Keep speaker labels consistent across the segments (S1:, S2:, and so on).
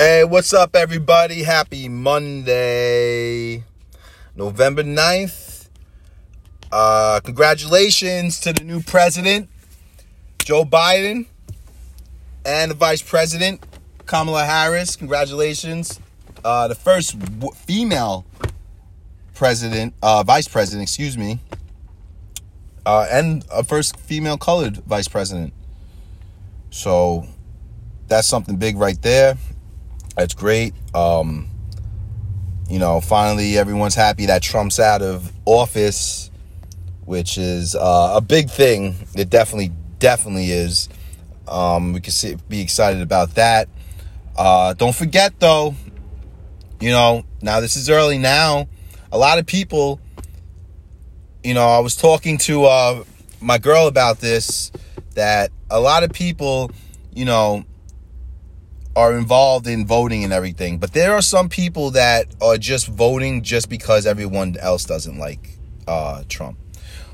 S1: Hey, what's up, everybody? Happy Monday, November 9th. Uh, congratulations to the new president, Joe Biden, and the vice president, Kamala Harris. Congratulations. Uh, the first w- female president, uh, vice president, excuse me, uh, and a first female colored vice president. So that's something big right there. That's great. Um, you know, finally everyone's happy that Trump's out of office, which is uh, a big thing. It definitely, definitely is. Um, we can see, be excited about that. Uh, don't forget, though, you know, now this is early now. A lot of people, you know, I was talking to uh, my girl about this, that a lot of people, you know, are involved in voting and everything. But there are some people that are just voting just because everyone else doesn't like uh, Trump,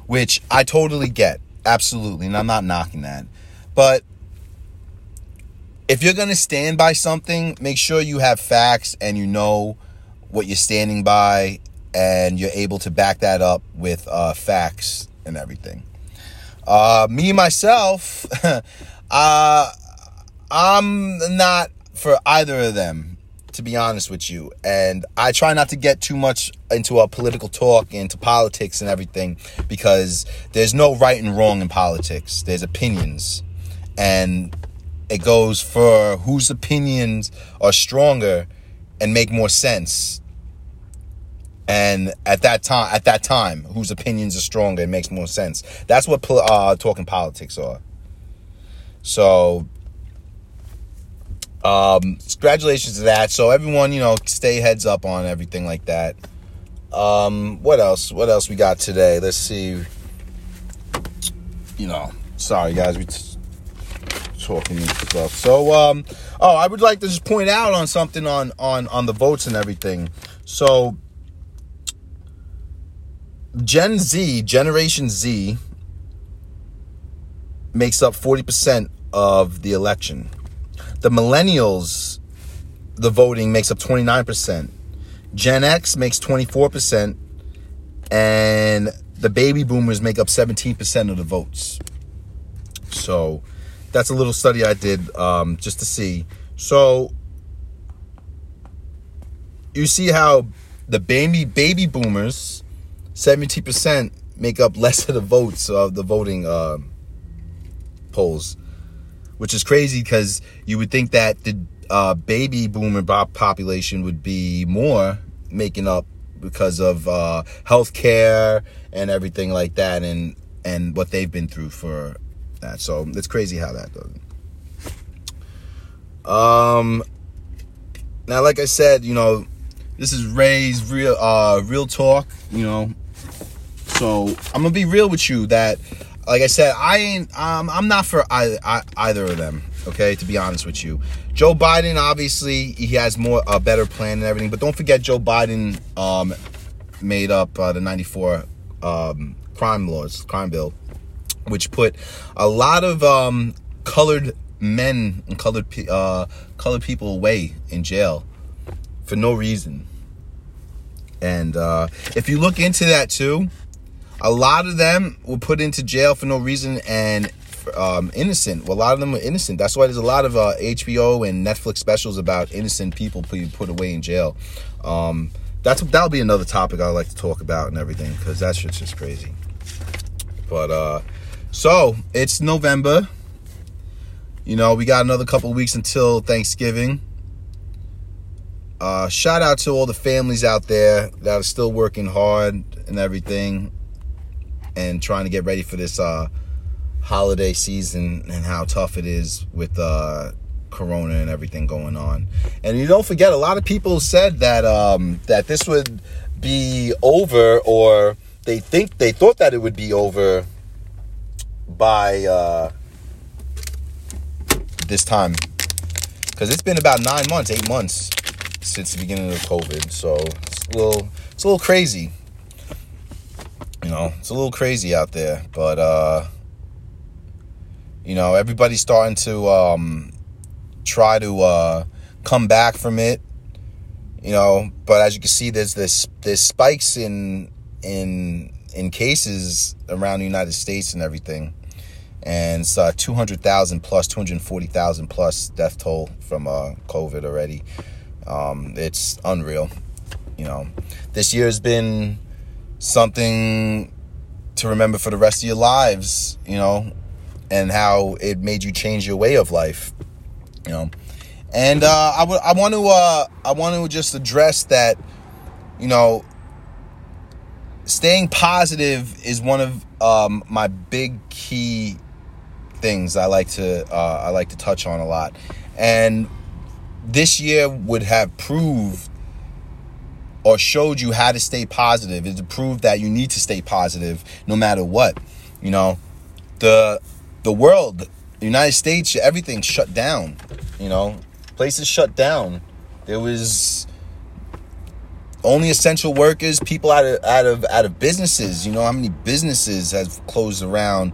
S1: which I totally get. Absolutely. And I'm not knocking that. But if you're to stand by something, make sure you have facts and you know what you're standing by and you're able to back that up with uh, facts and everything. Uh, me myself, uh, I'm not for either of them, to be honest with you. And I try not to get too much into a political talk, into politics and everything, because there's no right and wrong in politics. There's opinions. And it goes for whose opinions are stronger and make more sense. And at that time, at that time, whose opinions are stronger, it makes more sense. That's what uh, talking politics are. So um, congratulations to that. So everyone, you know, stay heads up on everything like that. Um, what else? What else we got today? Let's see. You know, sorry guys, we t- talking stuff. So, um, oh, I would like to just point out on something on on on the votes and everything. So, Gen Z, Generation Z, makes up forty percent of the election. The millennials, the voting makes up 29%. Gen X makes 24%. And the baby boomers make up 17% of the votes. So that's a little study I did um, just to see. So you see how the baby baby boomers, 70% make up less of the votes of the voting uh, polls which is crazy because you would think that the uh, baby boomer population would be more making up because of uh, health care and everything like that and and what they've been through for that. So it's crazy how that does um now like i said you know this is ray's real uh real talk you know. So i'm gonna be real with you that like I said, I ain't. Um, I'm not for either, either of them. Okay, to be honest with you, Joe Biden obviously he has more a better plan and everything. But don't forget, Joe Biden um, made up uh, the '94 um, crime laws, crime bill, which put a lot of um, colored men and colored uh, colored people away in jail for no reason. And uh, if you look into that too, a lot of them were put into jail for no reason and um, innocent. Well, a lot of them were innocent. That's why there's a lot of uh, HBO and Netflix specials about innocent people being put away in jail. Um, that's that'll be another topic I'd like to talk about and everything because that shit's just crazy. But uh, so it's November. You know, we got another couple weeks until Thanksgiving. Uh, shout out to all the families out there that are still working hard and everything and trying to get ready for this uh, holiday season and how tough it is with uh, Corona and everything going on. And you don't forget, a lot of people said that um, that this would be over, or they think they thought that it would be over by uh, this time, because it's been about nine months, eight months since the beginning of COVID. So it's a little, it's a little crazy. You know, it's a little crazy out there, but uh, you know, everybody's starting to um, try to uh, come back from it. You know, but as you can see, there's this there's spikes in in in cases around the United States and everything, and it's uh, 200,000 plus 240,000 plus death toll from uh, COVID already. Um, it's unreal. You know, this year has been something to remember for the rest of your lives. You know, and how it made you change your way of life. You know, and uh, I want to uh, I want to just address that. You know, staying positive is one of um, my big key things I like to uh, I like to touch on a lot, and this year would have proved or showed you how to stay positive. It proved that you need to stay positive no matter what. You know, the the world, the United States, everything shut down. You know, places shut down. There was only essential workers, people out of out of out of businesses. You know how many businesses have closed around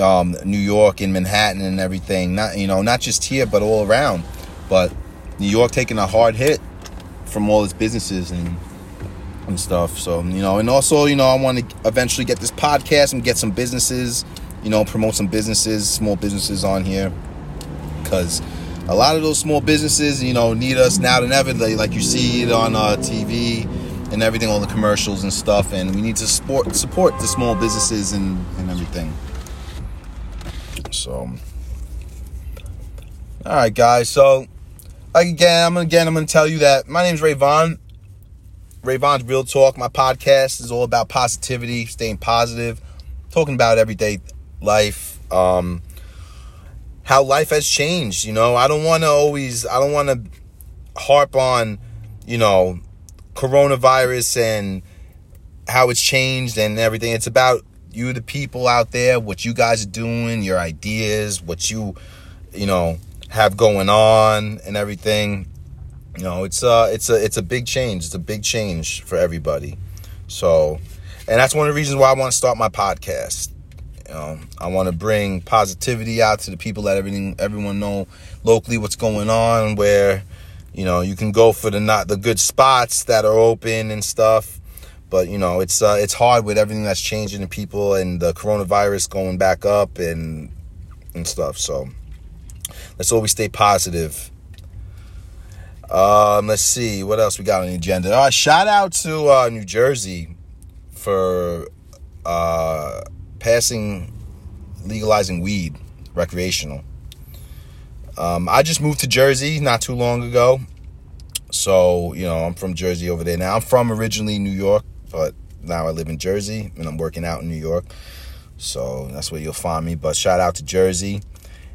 S1: um, New York and Manhattan and everything. Not you know not just here but all around. But New York taking a hard hit from all its businesses and and stuff. So you know, and also you know I want to eventually get this podcast and get some businesses you know, promote some businesses, small businesses on here. Because a lot of those small businesses, you know, need us now than ever. Like you see it on uh, TV and everything, all the commercials and stuff. And we need to support support the small businesses and, and everything. So, all right, guys. So, again, I'm again, I'm gonna tell you that my name is Ray Vaughn. Ray Vaughn's Real Talk. My podcast is all about positivity, staying positive, talking about everyday life, um, how life has changed. You know, I don't want to always, I don't want to harp on, you know, coronavirus and how it's changed and everything. It's about you, the people out there, what you guys are doing, your ideas, what you, you know, have going on and everything. You know, it's a, it's a, it's a big change. It's a big change for everybody. So, and that's one of the reasons why I want to start my podcast. You know, I want to bring positivity out to the people, let everything everyone know locally what's going on, where you know you can go for the not the good spots that are open and stuff. But you know it's uh, it's hard with everything that's changing in people and the coronavirus going back up and and stuff. So let's always stay positive. Um, let's see what else we got on the agenda. Uh, shout out to uh, New Jersey for uh, passing legalizing weed recreational. Um, I just moved to Jersey not too long ago. So, you know, I'm from Jersey over there now. I'm from originally New York, but now I live in Jersey and I'm working out in New York. So that's where you'll find me. But shout out to Jersey.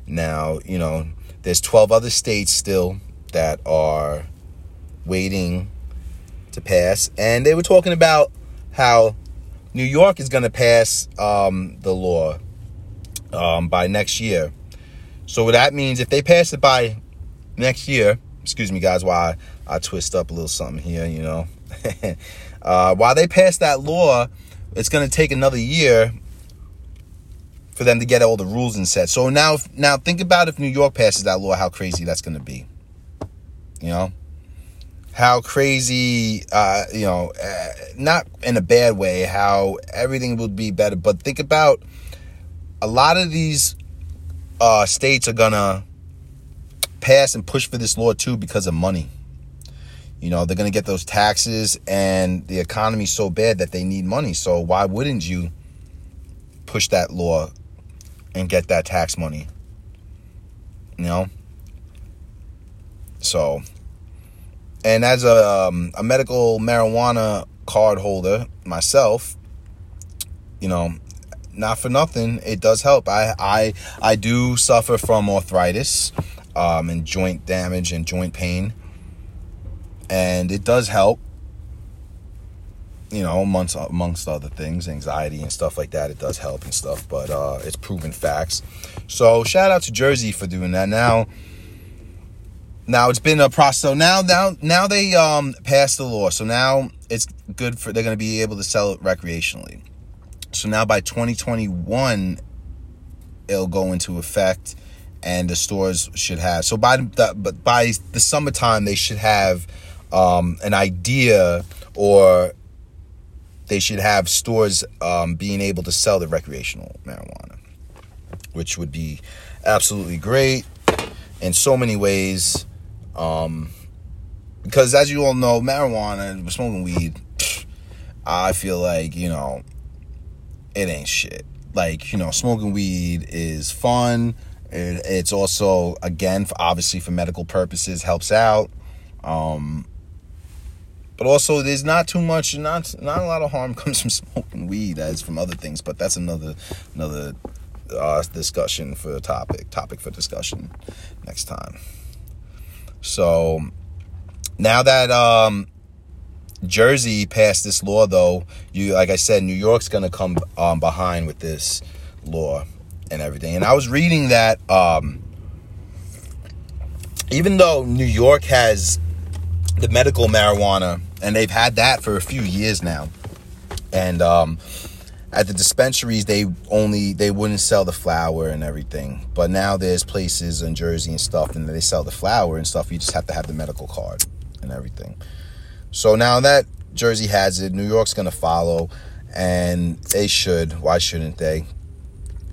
S1: Now, you know, there's 12 other states still that are waiting to pass. And they were talking about how New York is going to pass um, the law um, by next year. So that means, if they pass it by next year, excuse me, guys, why I, twist up a little something here, you know, uh, while they pass that law, it's going to take another year for them to get all the rules and set. So now, now think about if New York passes that law, how crazy that's going to be. You know how crazy, uh, you know, uh, not in a bad way, how everything would be better. But think about a lot of these uh, states are gonna pass and push for this law too because of money. You know, they're gonna get those taxes, and the economy's so bad that they need money. So why wouldn't you push that law and get that tax money? You know. So and as a, um, a medical marijuana card holder myself, you know, not for nothing, it does help. I I I do suffer from arthritis, um, and joint damage and joint pain, and it does help. You know, amongst amongst other things, anxiety and stuff like that, it does help and stuff. But uh, it's proven facts. So shout out to Jersey for doing that. Now now it's been a process. So now, now, now they um passed the law. So now it's good for they're going to be able to sell it recreationally. So now by 2021, it'll go into effect, and the stores should have. So by the but by the summertime, they should have um, an idea or they should have stores um, being able to sell the recreational marijuana, which would be absolutely great in so many ways. Um, because as you all know, marijuana, smoking weed, I feel like you know, it ain't shit. Like you know, smoking weed is fun. It, it's also again, for, obviously for medical purposes, helps out. Um, but also, there's not too much, not not a lot of harm comes from smoking weed as from other things. But that's another another uh, discussion for topic topic for discussion next time. So now that um, Jersey passed this law, though, you like I said, New York's gonna come um, behind with this law and everything. And I was reading that um, even though New York has the medical marijuana, and they've had that for a few years now, and um, at the dispensaries they only they wouldn't sell the flower and everything. But now there's places in jersey and stuff and they sell the flower and stuff. You just have to have the medical card and everything. So now that jersey has it new york's going to follow and they should. Why shouldn't they?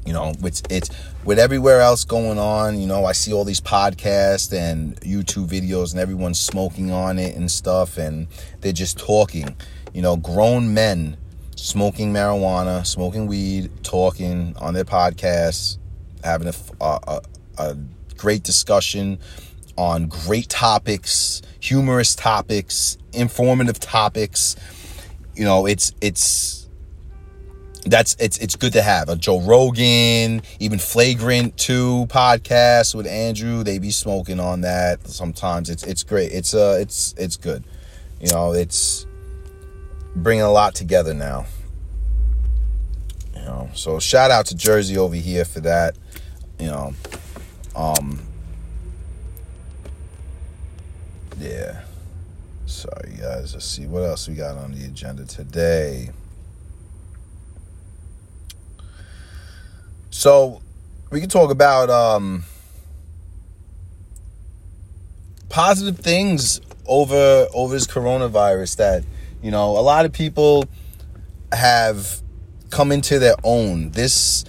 S1: You know it's it's with everywhere else going on you know i see all these podcasts and youtube videos and everyone's smoking on it and stuff and they're just talking. You know grown men smoking marijuana smoking weed talking on their podcasts having a, a, a great discussion on great topics humorous topics informative topics you know it's it's that's it's it's good to have a Joe Rogan, even Flagrant Two podcast with Andrew. They be smoking on that sometimes. It's it's great. It's uh it's it's good. You know, it's bringing a lot together now. You know, so shout out to Jersey over here for that. You know, um, yeah. Sorry guys. Let's see what else we got on the agenda today. So we can talk about um, positive things over over this coronavirus that you know a lot of people have come into their own. This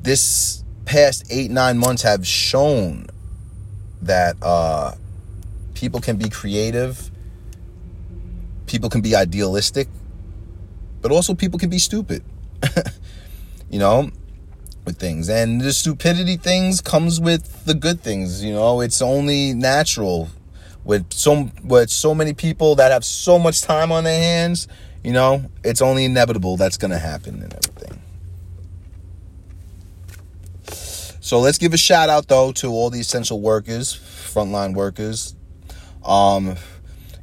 S1: this past eight nine months have shown that uh, people can be creative, people can be idealistic, but also people can be stupid. you know, with things and the stupidity things comes with the good things you know it's only natural with so with so many people that have so much time on their hands you know it's only inevitable that's gonna happen and everything so let's give a shout out though to all the essential workers frontline workers um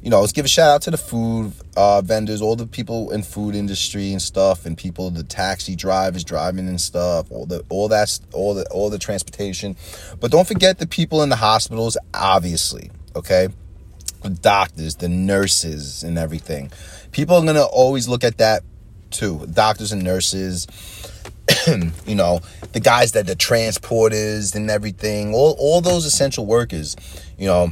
S1: you know, let's give a shout out to the food uh, vendors, all the people in food industry and stuff, and people, the taxi drivers driving and stuff, all the all that, all the all the transportation. But don't forget the people in the hospitals, obviously. Okay, the doctors, the nurses, and everything. People are gonna always look at that too. Doctors and nurses. you know, the guys that the transporters and everything, all all those essential workers. You know,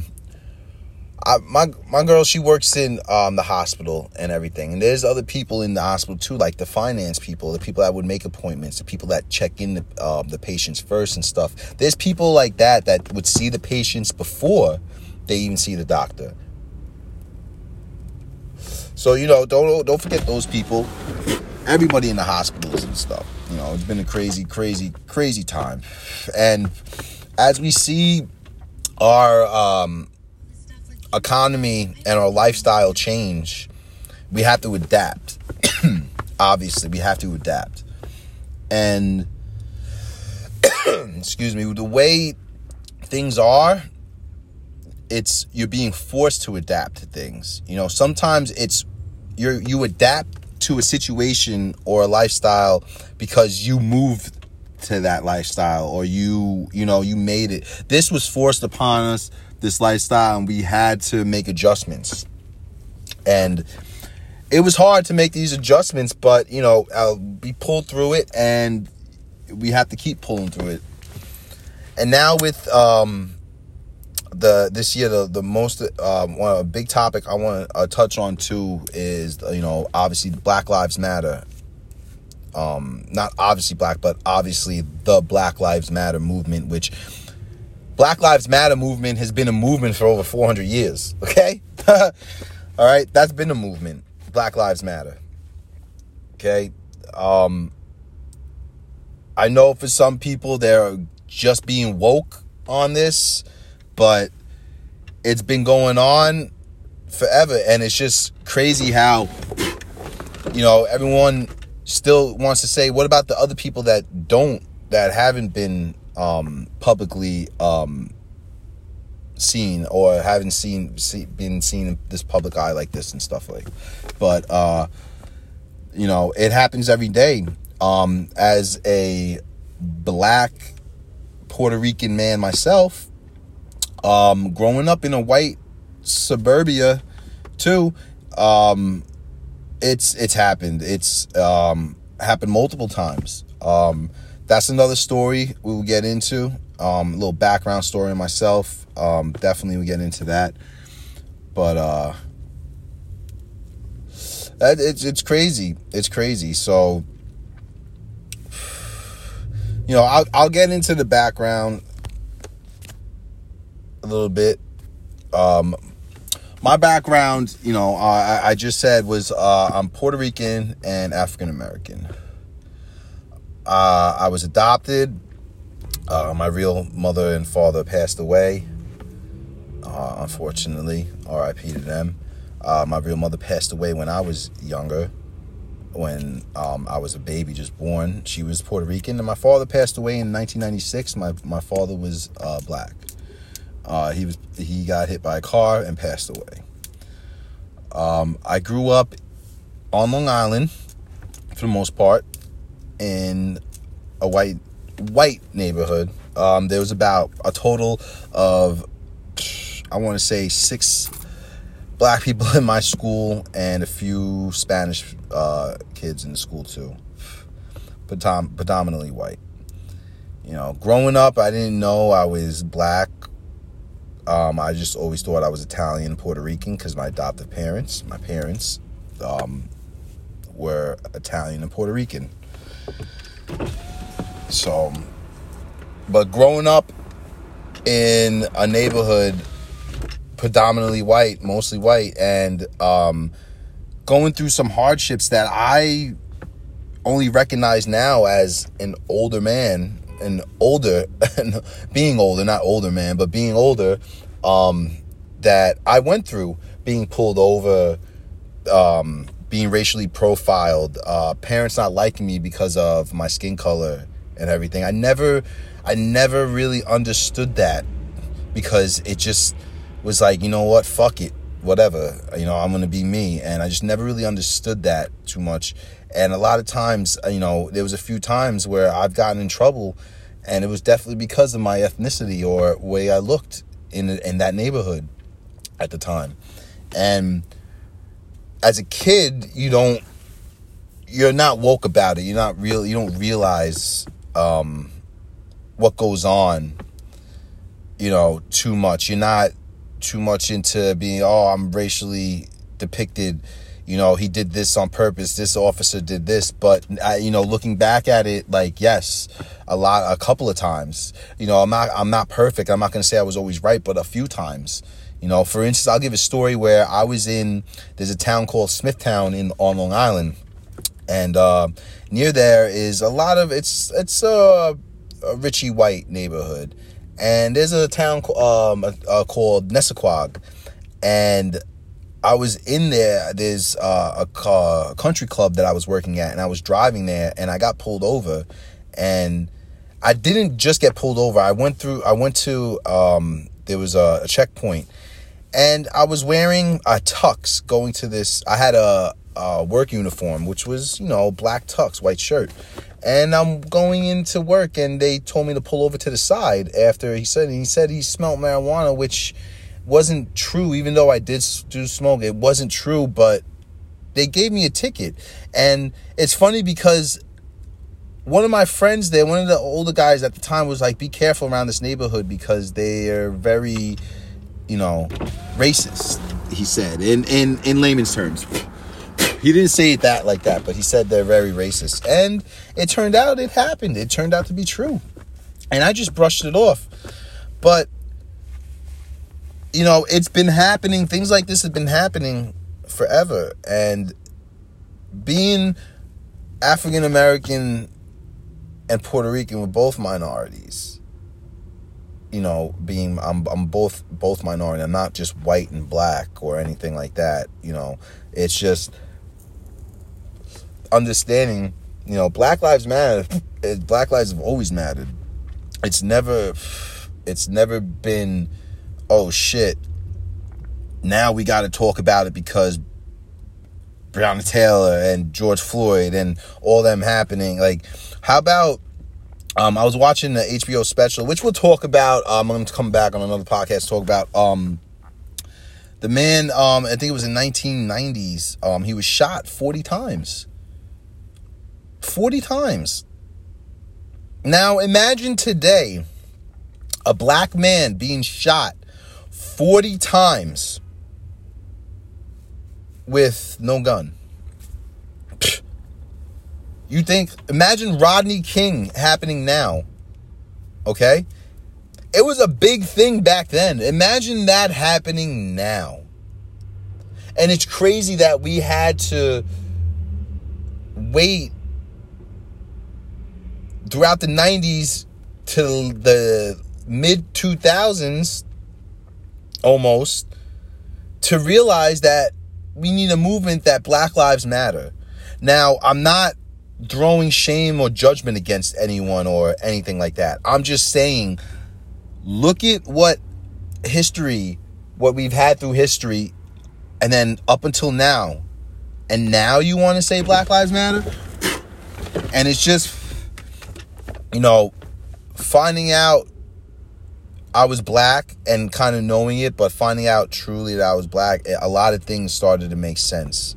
S1: I, my my girl, she works in um, the hospital and everything, and there's other people in the hospital too, like the finance people, the people that would make appointments, the people that check in the um, the patients first and stuff. There's people like that that would see the patients before they even see the doctor. So you know, don't don't forget those people. Everybody in the hospitals and stuff. You know, it's been a crazy, crazy, crazy time, and as we see our um, economy and our lifestyle change, we have to adapt. Obviously, we have to adapt. And excuse me, the way things are, it's you're being forced to adapt to things. You know, sometimes it's you you adapt to a situation or a lifestyle because you moved to that lifestyle or you you know you made it this was forced upon us this lifestyle and we had to make adjustments. And it was hard to make these adjustments, but you know, I'll be pulled through it and we have to keep pulling through it. and now with um, the this year the the most um, one a big topic I want to uh, touch on too is you know obviously Black Lives Matter. Um, not obviously black, but obviously the Black Lives Matter movement, which Black Lives Matter movement has been a movement for over 400 years. Okay, all right, that's been a movement. Black Lives Matter. Okay, um, I know for some people they're just being woke on this, but it's been going on forever. And it's just crazy how you know everyone still wants to say what about the other people that don't that haven't been um publicly um seen or haven't seen see, been seen in this public eye like this and stuff like but uh you know it happens every day. Um as a black Puerto Rican man myself, um, growing up in a white suburbia too, um, it's it's happened. It's um, happened multiple times. Um, that's another story we will get into. Um, a little background story on myself. Um, definitely we get into that. But uh, it's it's crazy. It's crazy. So you know, I'll I'll get into the background a little bit. Um, my background, you know, I, I just said was uh, I'm Puerto Rican and African American. Uh, I was adopted. Uh, my real mother and father passed away. Uh, unfortunately, R.I.P. to them. Uh, my real mother passed away when I was younger when um, I was a baby, just born. She was Puerto Rican, and my father passed away in 1996. My my father was black. Uh, he was he got hit by a car and passed away. Um, I grew up on Long Island, for the most part, in a white white neighborhood. Um, there was about a total of I want to say six black people in my school and a few Spanish uh, kids in the school too, Predom- predominantly white. You know, growing up, I didn't know I was black. Um, I just always thought I was Italian, Puerto Rican, because my adoptive parents, my parents, um, were Italian and Puerto Rican. So, but growing up in a neighborhood predominantly white, mostly white, and um, going through some hardships that I only recognize now as an older man, an older, being older, not older man, but being older, um, that I went through being pulled over, um, being racially profiled, uh, parents not liking me because of my skin color and everything. I never, I never really understood that because it just was like, you know what, fuck it, whatever, you know, I'm gonna be me. And I just never really understood that too much. And a lot of times, uh, you know, there was a few times where I've gotten in trouble, and it was definitely because of my ethnicity or way I looked in in that neighborhood at the time. And as a kid, you don't, you're not woke about it. You're not real. You don't realize um, what goes on. You know, too much. You're not too much into being oh I'm racially depicted you know he did this on purpose this officer did this but you know looking back at it like yes a lot a couple of times. You know i'm not i'm not perfect. I'm not going to say i was always right but a few times. You know for instance i'll give a story where i was in there's a town called smithtown in on long island. And uh, near there is a lot of it's it's a, a richie white neighborhood. And there's a town um, uh, called Nissequogue, and I was in there. There's uh, a, a country club that I was working at, and I was driving there, and I got pulled over, and I didn't just get pulled over. I went through. I went to um, there was a, a checkpoint, and I was wearing a tux going to this. I had a, a work uniform, which was you know black tux, white shirt, and I'm going into work, and they told me to pull over to the side after he said he said he smelled marijuana, which wasn't true. Even though I did do smoke, it wasn't true. But they gave me a ticket, and it's funny because one of my friends there, one of the older guys at the time was like, be careful around this neighborhood because they are very, you know, racist, he said, in, in, in layman's terms. He didn't say it that like that, but he said they're very racist. And it turned out it happened. It turned out to be true. And I just brushed it off. But, you know, it's been happening. Things like this have been happening forever. And being African American and Puerto Rican were both minorities. You know, being I'm I'm both both minority. I'm not just white and black or anything like that. You know, it's just understanding. You know, Black Lives Matter. Black lives have always mattered. It's never, it's never been, oh shit. Now we got to talk about it because Breonna Taylor and George Floyd and all them happening. Like, how about um, I was watching the HBO special, which we'll talk about. Um, I'm going to come back on another podcast talk about um, the man. Um, I think it was in 1990s. Um, he was shot 40 times. 40 times. Now imagine today a black man being shot 40 times with no gun. You think, imagine Rodney King happening now. Okay? It was a big thing back then. Imagine that happening now. And it's crazy that we had to wait throughout the 90s to the mid 2000s almost to realize that we need a movement that Black Lives Matter. Now, I'm not throwing shame or judgment against anyone or anything like that. I'm just saying, look at what history, what we've had through history, and then up until now. And now you want to say Black Lives Matter? And it's just, you know, finding out I was black and kind of knowing it, but finding out truly that I was black, a lot of things started to make sense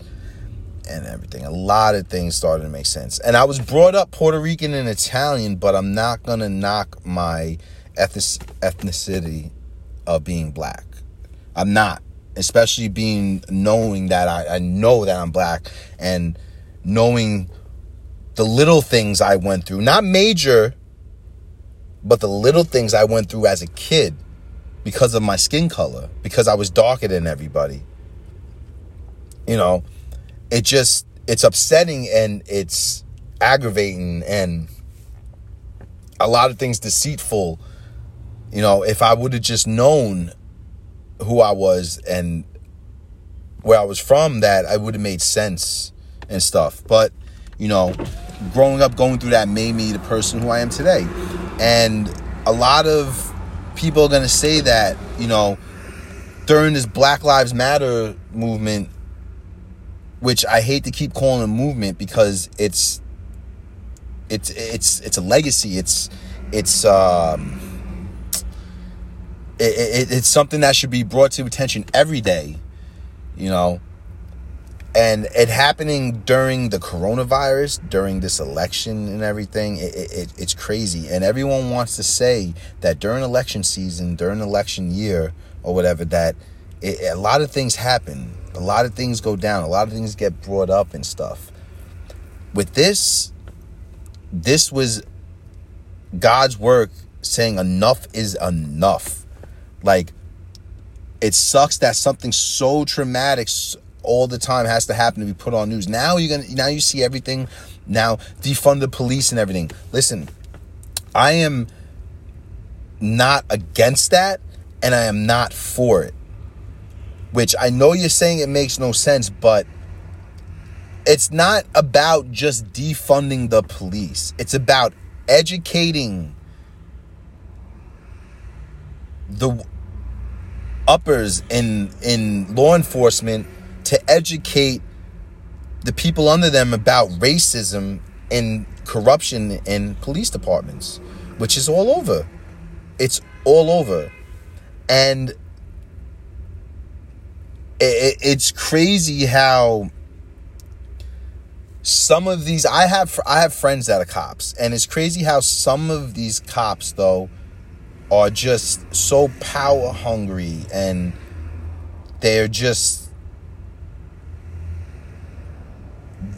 S1: and everything. A lot of things started to make sense. And I was brought up Puerto Rican and Italian, but I'm not going to knock my ethnicity of being black. I'm not. Especially being knowing that I, I know that I'm black and knowing the little things I went through. Not major, but the little things I went through as a kid because of my skin color, because I was darker than everybody. You know, it just it's upsetting and it's aggravating and a lot of things deceitful. You know, if I would have just known who I was and where I was from, that I would have made sense and stuff. But, you know, growing up, going through that made me the person who I am today. And a lot of people are going to say that, you know, during this Black Lives Matter movement, which I hate to keep calling a movement because it's it's it's it's a legacy. It's it's um it, it, it's something that should be brought to attention every day, you know and it happening during the coronavirus during this election and everything it, it, it's crazy. And everyone wants to say that during election season during election year or whatever that it, a lot of things happen. A lot of things go down. A lot of things get brought up and stuff. With this this was god's work saying enough is enough. Like it sucks that something so traumatic all the time has to happen to be put on news. Now you're gonna now you see everything. Now defund the police and everything. Listen, I am not against that, and I am not for it. Which I know you're saying it makes no sense, but it's not about just defunding the police. It's about educating the uppers in in law enforcement to educate the people under them about racism and corruption in police departments, which is all over. It's all over. And it's crazy how some of these I have I have friends that are cops and it's crazy how some of these cops though are just so power hungry and they're just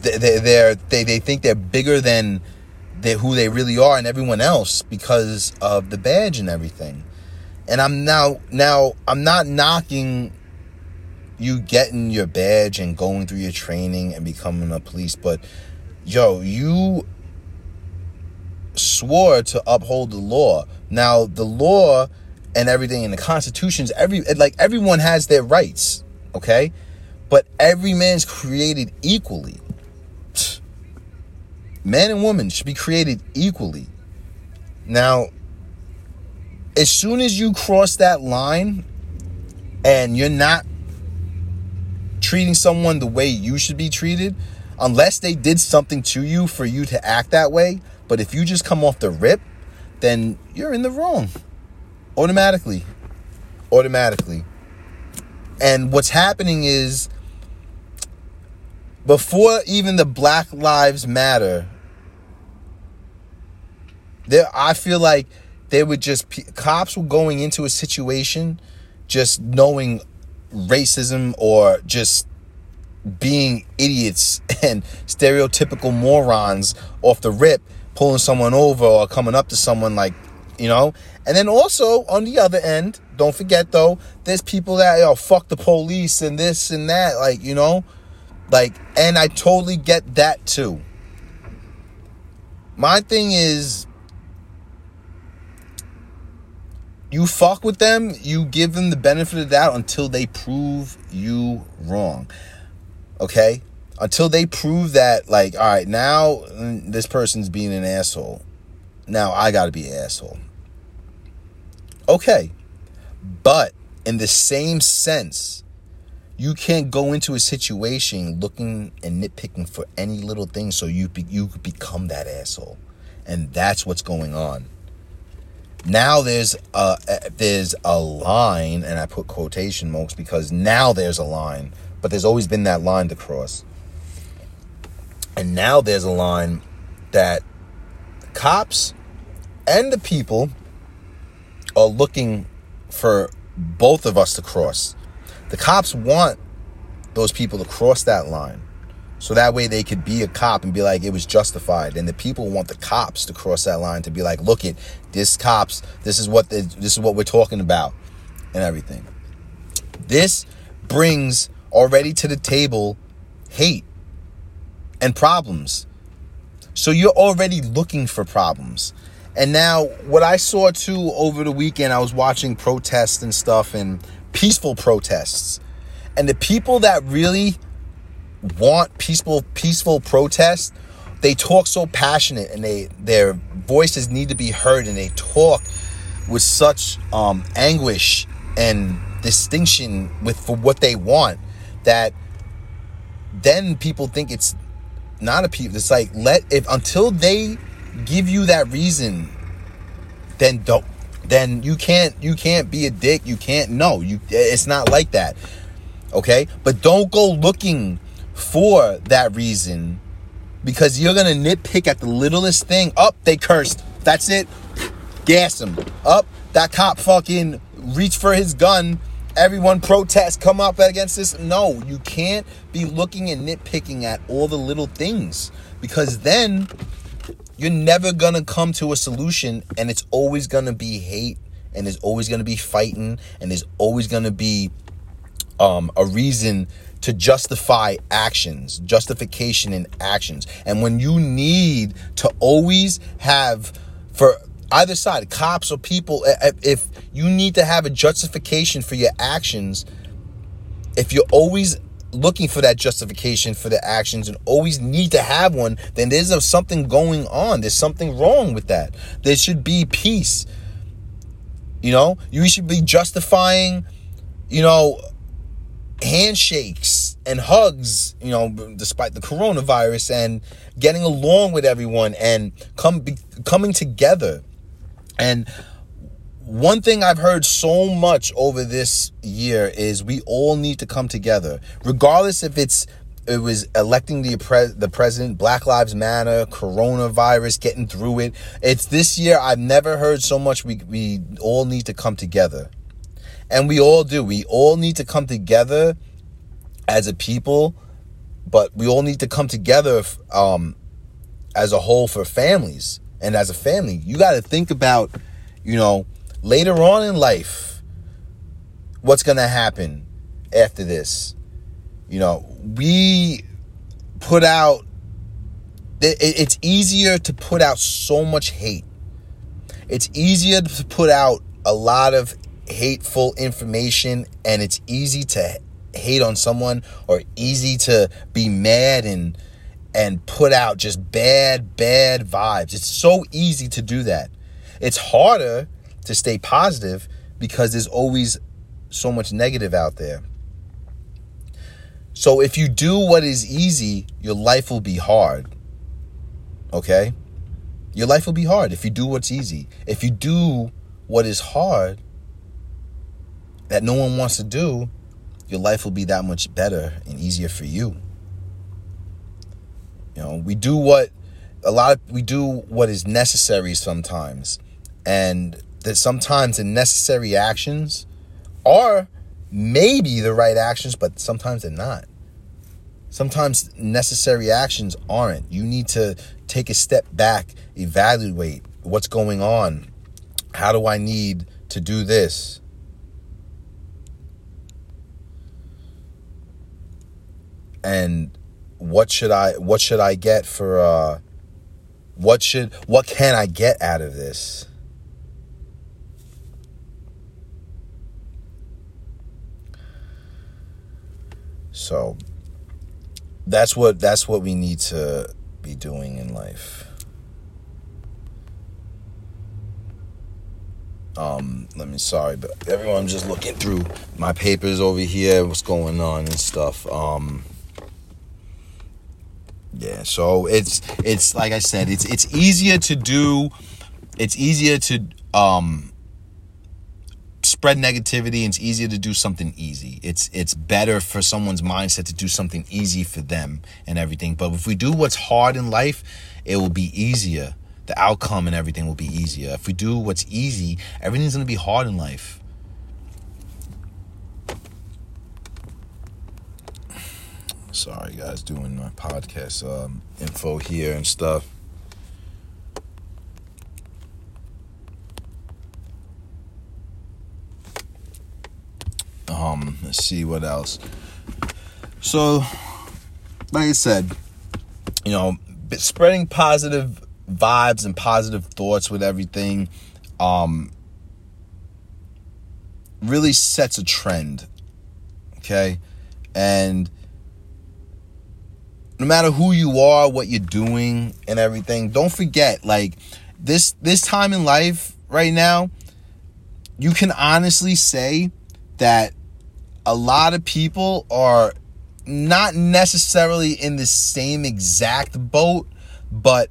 S1: they they they think they're bigger than they, who they really are and everyone else because of the badge and everything. And I'm now now I'm not knocking you getting your badge and going through your training and becoming a police, but yo, you swore to uphold the law. Now, the law and everything in the constitutions, every like everyone has their rights, okay? But every man's created equally. Man and woman should be created equally. Now, as soon as you cross that line and you're not treating someone the way you should be treated unless they did something to you for you to act that way. But if you just come off the rip, then you're in the wrong automatically. Automatically. And what's happening is before even the Black Lives Matter, there I feel like they would just cops were going into a situation just knowing racism or just being idiots and stereotypical morons off the rip, pulling someone over or coming up to someone like, you know. And then also on the other end, don't forget though, there's people that yo fuck the police and this and that, like you know, like, and I totally get that too. My thing is you fuck with them, you give them the benefit of the doubt until they prove you wrong. Okay? Until they prove that, like, all right, now mm, this person's being an asshole. Now I gotta be an asshole. Okay. But in the same sense, you can't go into a situation looking and nitpicking for any little thing so you be, you become that asshole. And that's what's going on now there's a there's a line and i put quotation marks because now there's a line but there's always been that line to cross. And now there's a line that cops and the people are looking for both of us to cross. The cops want those people to cross that line so that way they could be a cop and be like, it was justified. And the people want the cops to cross that line to be like, look at this cops, this is what the, this is what we're talking about and everything. This brings already to the table hate and problems. So you're already looking for problems. And now, what I saw too over the weekend, I was watching protests and stuff and peaceful protests. And the people that really want peaceful peaceful protest, they talk so passionate and they their voices need to be heard and they talk with such um, anguish and distinction with for what they want that then people think it's not a people it's like let if until they give you that reason then don't then you can't you can't be a dick you can't no you it's not like that okay? But don't go looking for that reason because you're gonna nitpick at the littlest thing. Up, they cursed. That's it. Gas them. Up, that cop fucking reached for his gun. Everyone protest, come up against this. No, you can't be looking and nitpicking at all the little things because then you're never gonna come to a solution and it's always gonna be hate and there's always gonna be fighting and there's always gonna be um, a reason to justify actions, justification in actions. And when you need to always have for either side, cops or people, eh, eh, if you need to have a justification for your actions, if you're always looking for that justification for the actions and always need to have one, then there's something going on. There's something wrong with that. There should be peace. You know, you should be justifying, you know, handshakes and hugs, you know, despite the coronavirus and getting along with everyone and come be, coming together. And one thing I've heard so much over this year is we all need to come together, regardless if it's it was electing the pre- the president, Black Lives Matter, coronavirus, getting through it. It's this year I've never heard so much we we all need to come together. And we all do. We all need to come together as a people, but we all need to come together um, as a whole for families and as a family. You got to think about, you know, later on in life, what's going to happen after this. You know, we put out, it's easier to put out so much hate. It's easier to put out a lot of hateful information and it's easy to hate on someone or easy to be mad and and put out just bad bad vibes. It's so easy to do that. It's harder to stay positive because there's always so much negative out there. So if you do what is easy, your life will be hard. Okay? Your life will be hard if you do what's easy. If you do what is hard that no one wants to do, your life will be that much better and easier for you. You know, we do what a lot of we do what is necessary sometimes. And that sometimes the necessary actions are maybe the right actions, but sometimes they're not. Sometimes necessary actions aren't. You need to take a step back, evaluate what's going on. How do I need to do this? And what should I what should I get for uh what should what can I get out of this? So that's what that's what we need to be doing in life. Um, let me sorry, but everyone just looking through my papers over here, what's going on and stuff. Um yeah, so it's it's like I said, it's it's easier to do it's easier to um spread negativity and it's easier to do something easy. It's it's better for someone's mindset to do something easy for them and everything. But if we do what's hard in life, it will be easier. The outcome and everything will be easier. If we do what's easy, everything's going to be hard in life. Sorry guys, doing my podcast um, info here and stuff. Um, let's see what else. So, like I said, you know, spreading positive vibes and positive thoughts with everything um really sets a trend. Okay? And no matter who you are, what you're doing and everything, don't forget like this this time in life right now, you can honestly say that a lot of people are not necessarily in the same exact boat, but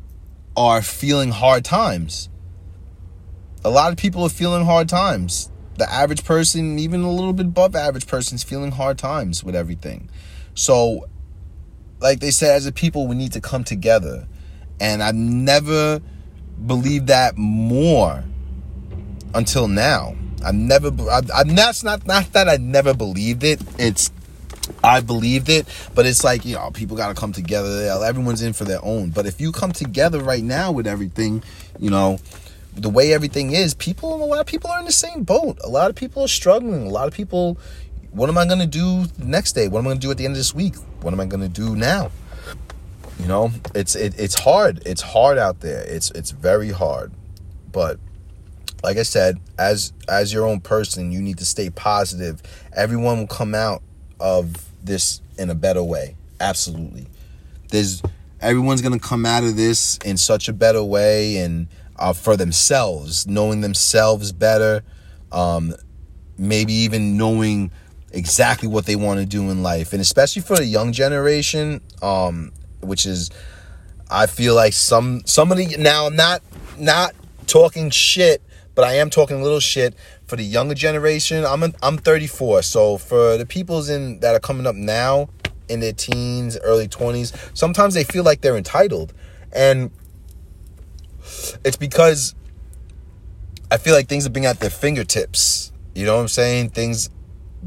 S1: are feeling hard times. A lot of people are feeling hard times. The average person, even a little bit above average person, is feeling hard times with everything. So, like they said, as a people, we need to come together. And I've never believed that more until now. I've never, I've, I've that's not not that I never believed it. It's I believed it, but it's like you know people got to come together. Everyone's in for their own. But if you come together right now with everything, you know, the way everything is, people a lot of people are in the same boat. A lot of people are struggling. A lot of people. What am I going to do next day? What am I going to do at the end of this week? What am I going to do now? You know, it's it, it's hard. It's hard out there. It's it's very hard, but like I said, as as your own person, you need to stay positive. Everyone will come out of this in a better way. Absolutely. There's everyone's gonna come out of this in such a better way and uh, for themselves, knowing themselves better, um, maybe even knowing exactly what they want to do in life, and especially for the young generation, um, which is, I feel like some somebody now. Not not talking shit but I am talking a little shit for the younger generation. I'm a, I'm 34, so for the peoples in that are coming up now in their teens, early 20s, sometimes they feel like they're entitled. And it's because I feel like things are being at their fingertips. You know what I'm saying? Things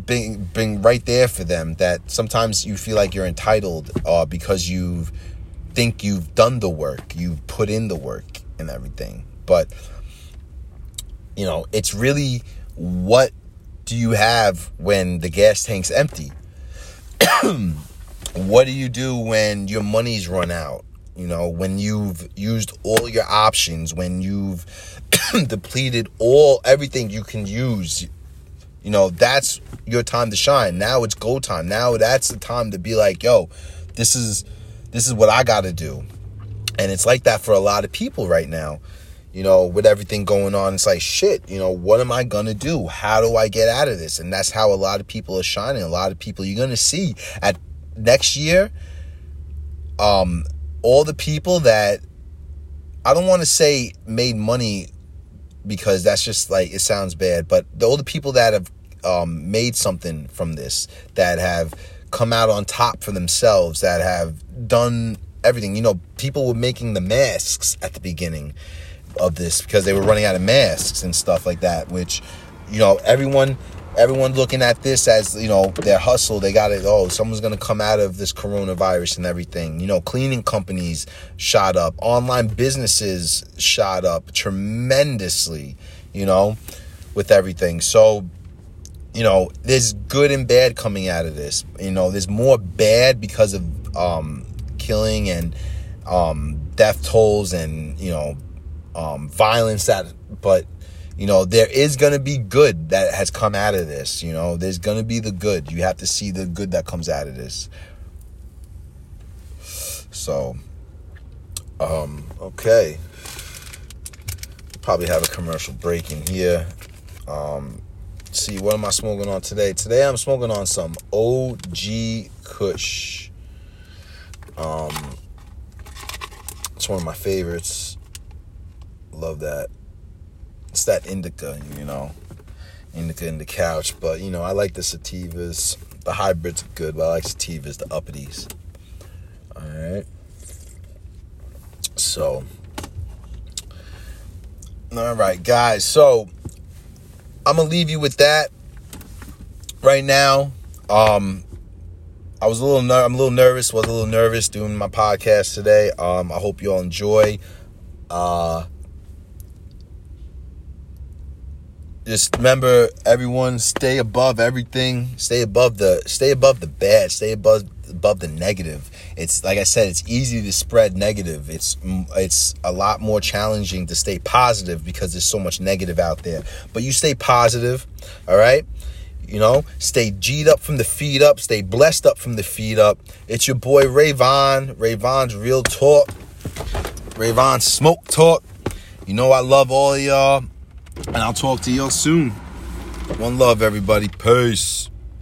S1: being being right there for them that sometimes you feel like you're entitled uh, because you think you've done the work, you've put in the work and everything. But you know, it's really what do you have when the gas tank's empty? what do you do when your money's run out? You know, when you've used all your options, when you've depleted all everything you can use, you know, that's your time to shine. Now it's go time. Now that's the time to be like, yo, this is this is what I got to do. And it's like that for a lot of people right now you know, with everything going on, it's like, shit, you know, what am I going to do? How do I get out of this? And that's how a lot of people are shining. A lot of people you're going to see at next year, um, all the people that I don't want to say made money because that's just like, it sounds bad, but all the people that have um, made something from this, that have come out on top for themselves, that have done everything. You know, people were making the masks at the beginning of this because they were running out of masks and stuff like that which you know everyone everyone looking at this as you know their hustle. They got it oh someone's gonna come out of this coronavirus and everything. You know cleaning companies shot up. Online businesses shot up tremendously you know with everything. So you know there's good and bad coming out of this you know there's more bad because of um killing and um death tolls and you know um, violence that, but you know, there is going to be good that has come out of this. You know, there's going to be the good. You have to see the good that comes out of this. So, um, okay. Probably have a commercial break in here. Um, see, what am I smoking on today? Today I'm smoking on some OG Kush. Um, it's one of my favorites. Love that. It's that indica, you know. Indica in the couch. But, you know, I like the sativas. The hybrids are good, but I like sativas, the uppities. Alright. So, all right, guys. So, I'm gonna leave you with that right now. Um, I was a little, ner- I'm a little nervous. Was a little nervous doing my podcast today. Um, I hope you all enjoy. Uh, just remember everyone stay above everything stay above the stay above the bad stay above above the negative. It's like i said it's easy to spread negative. It's it's a lot more challenging to stay positive because there's so much negative out there. But you stay positive all right? You know stay g'd up from the feet up stay blessed up from the feet up. It's your boy Rayvon. Rayvon's real talk. Rayvon smoke talk. You know i love all y'all and I'll talk to y'all soon. One love, everybody. Peace.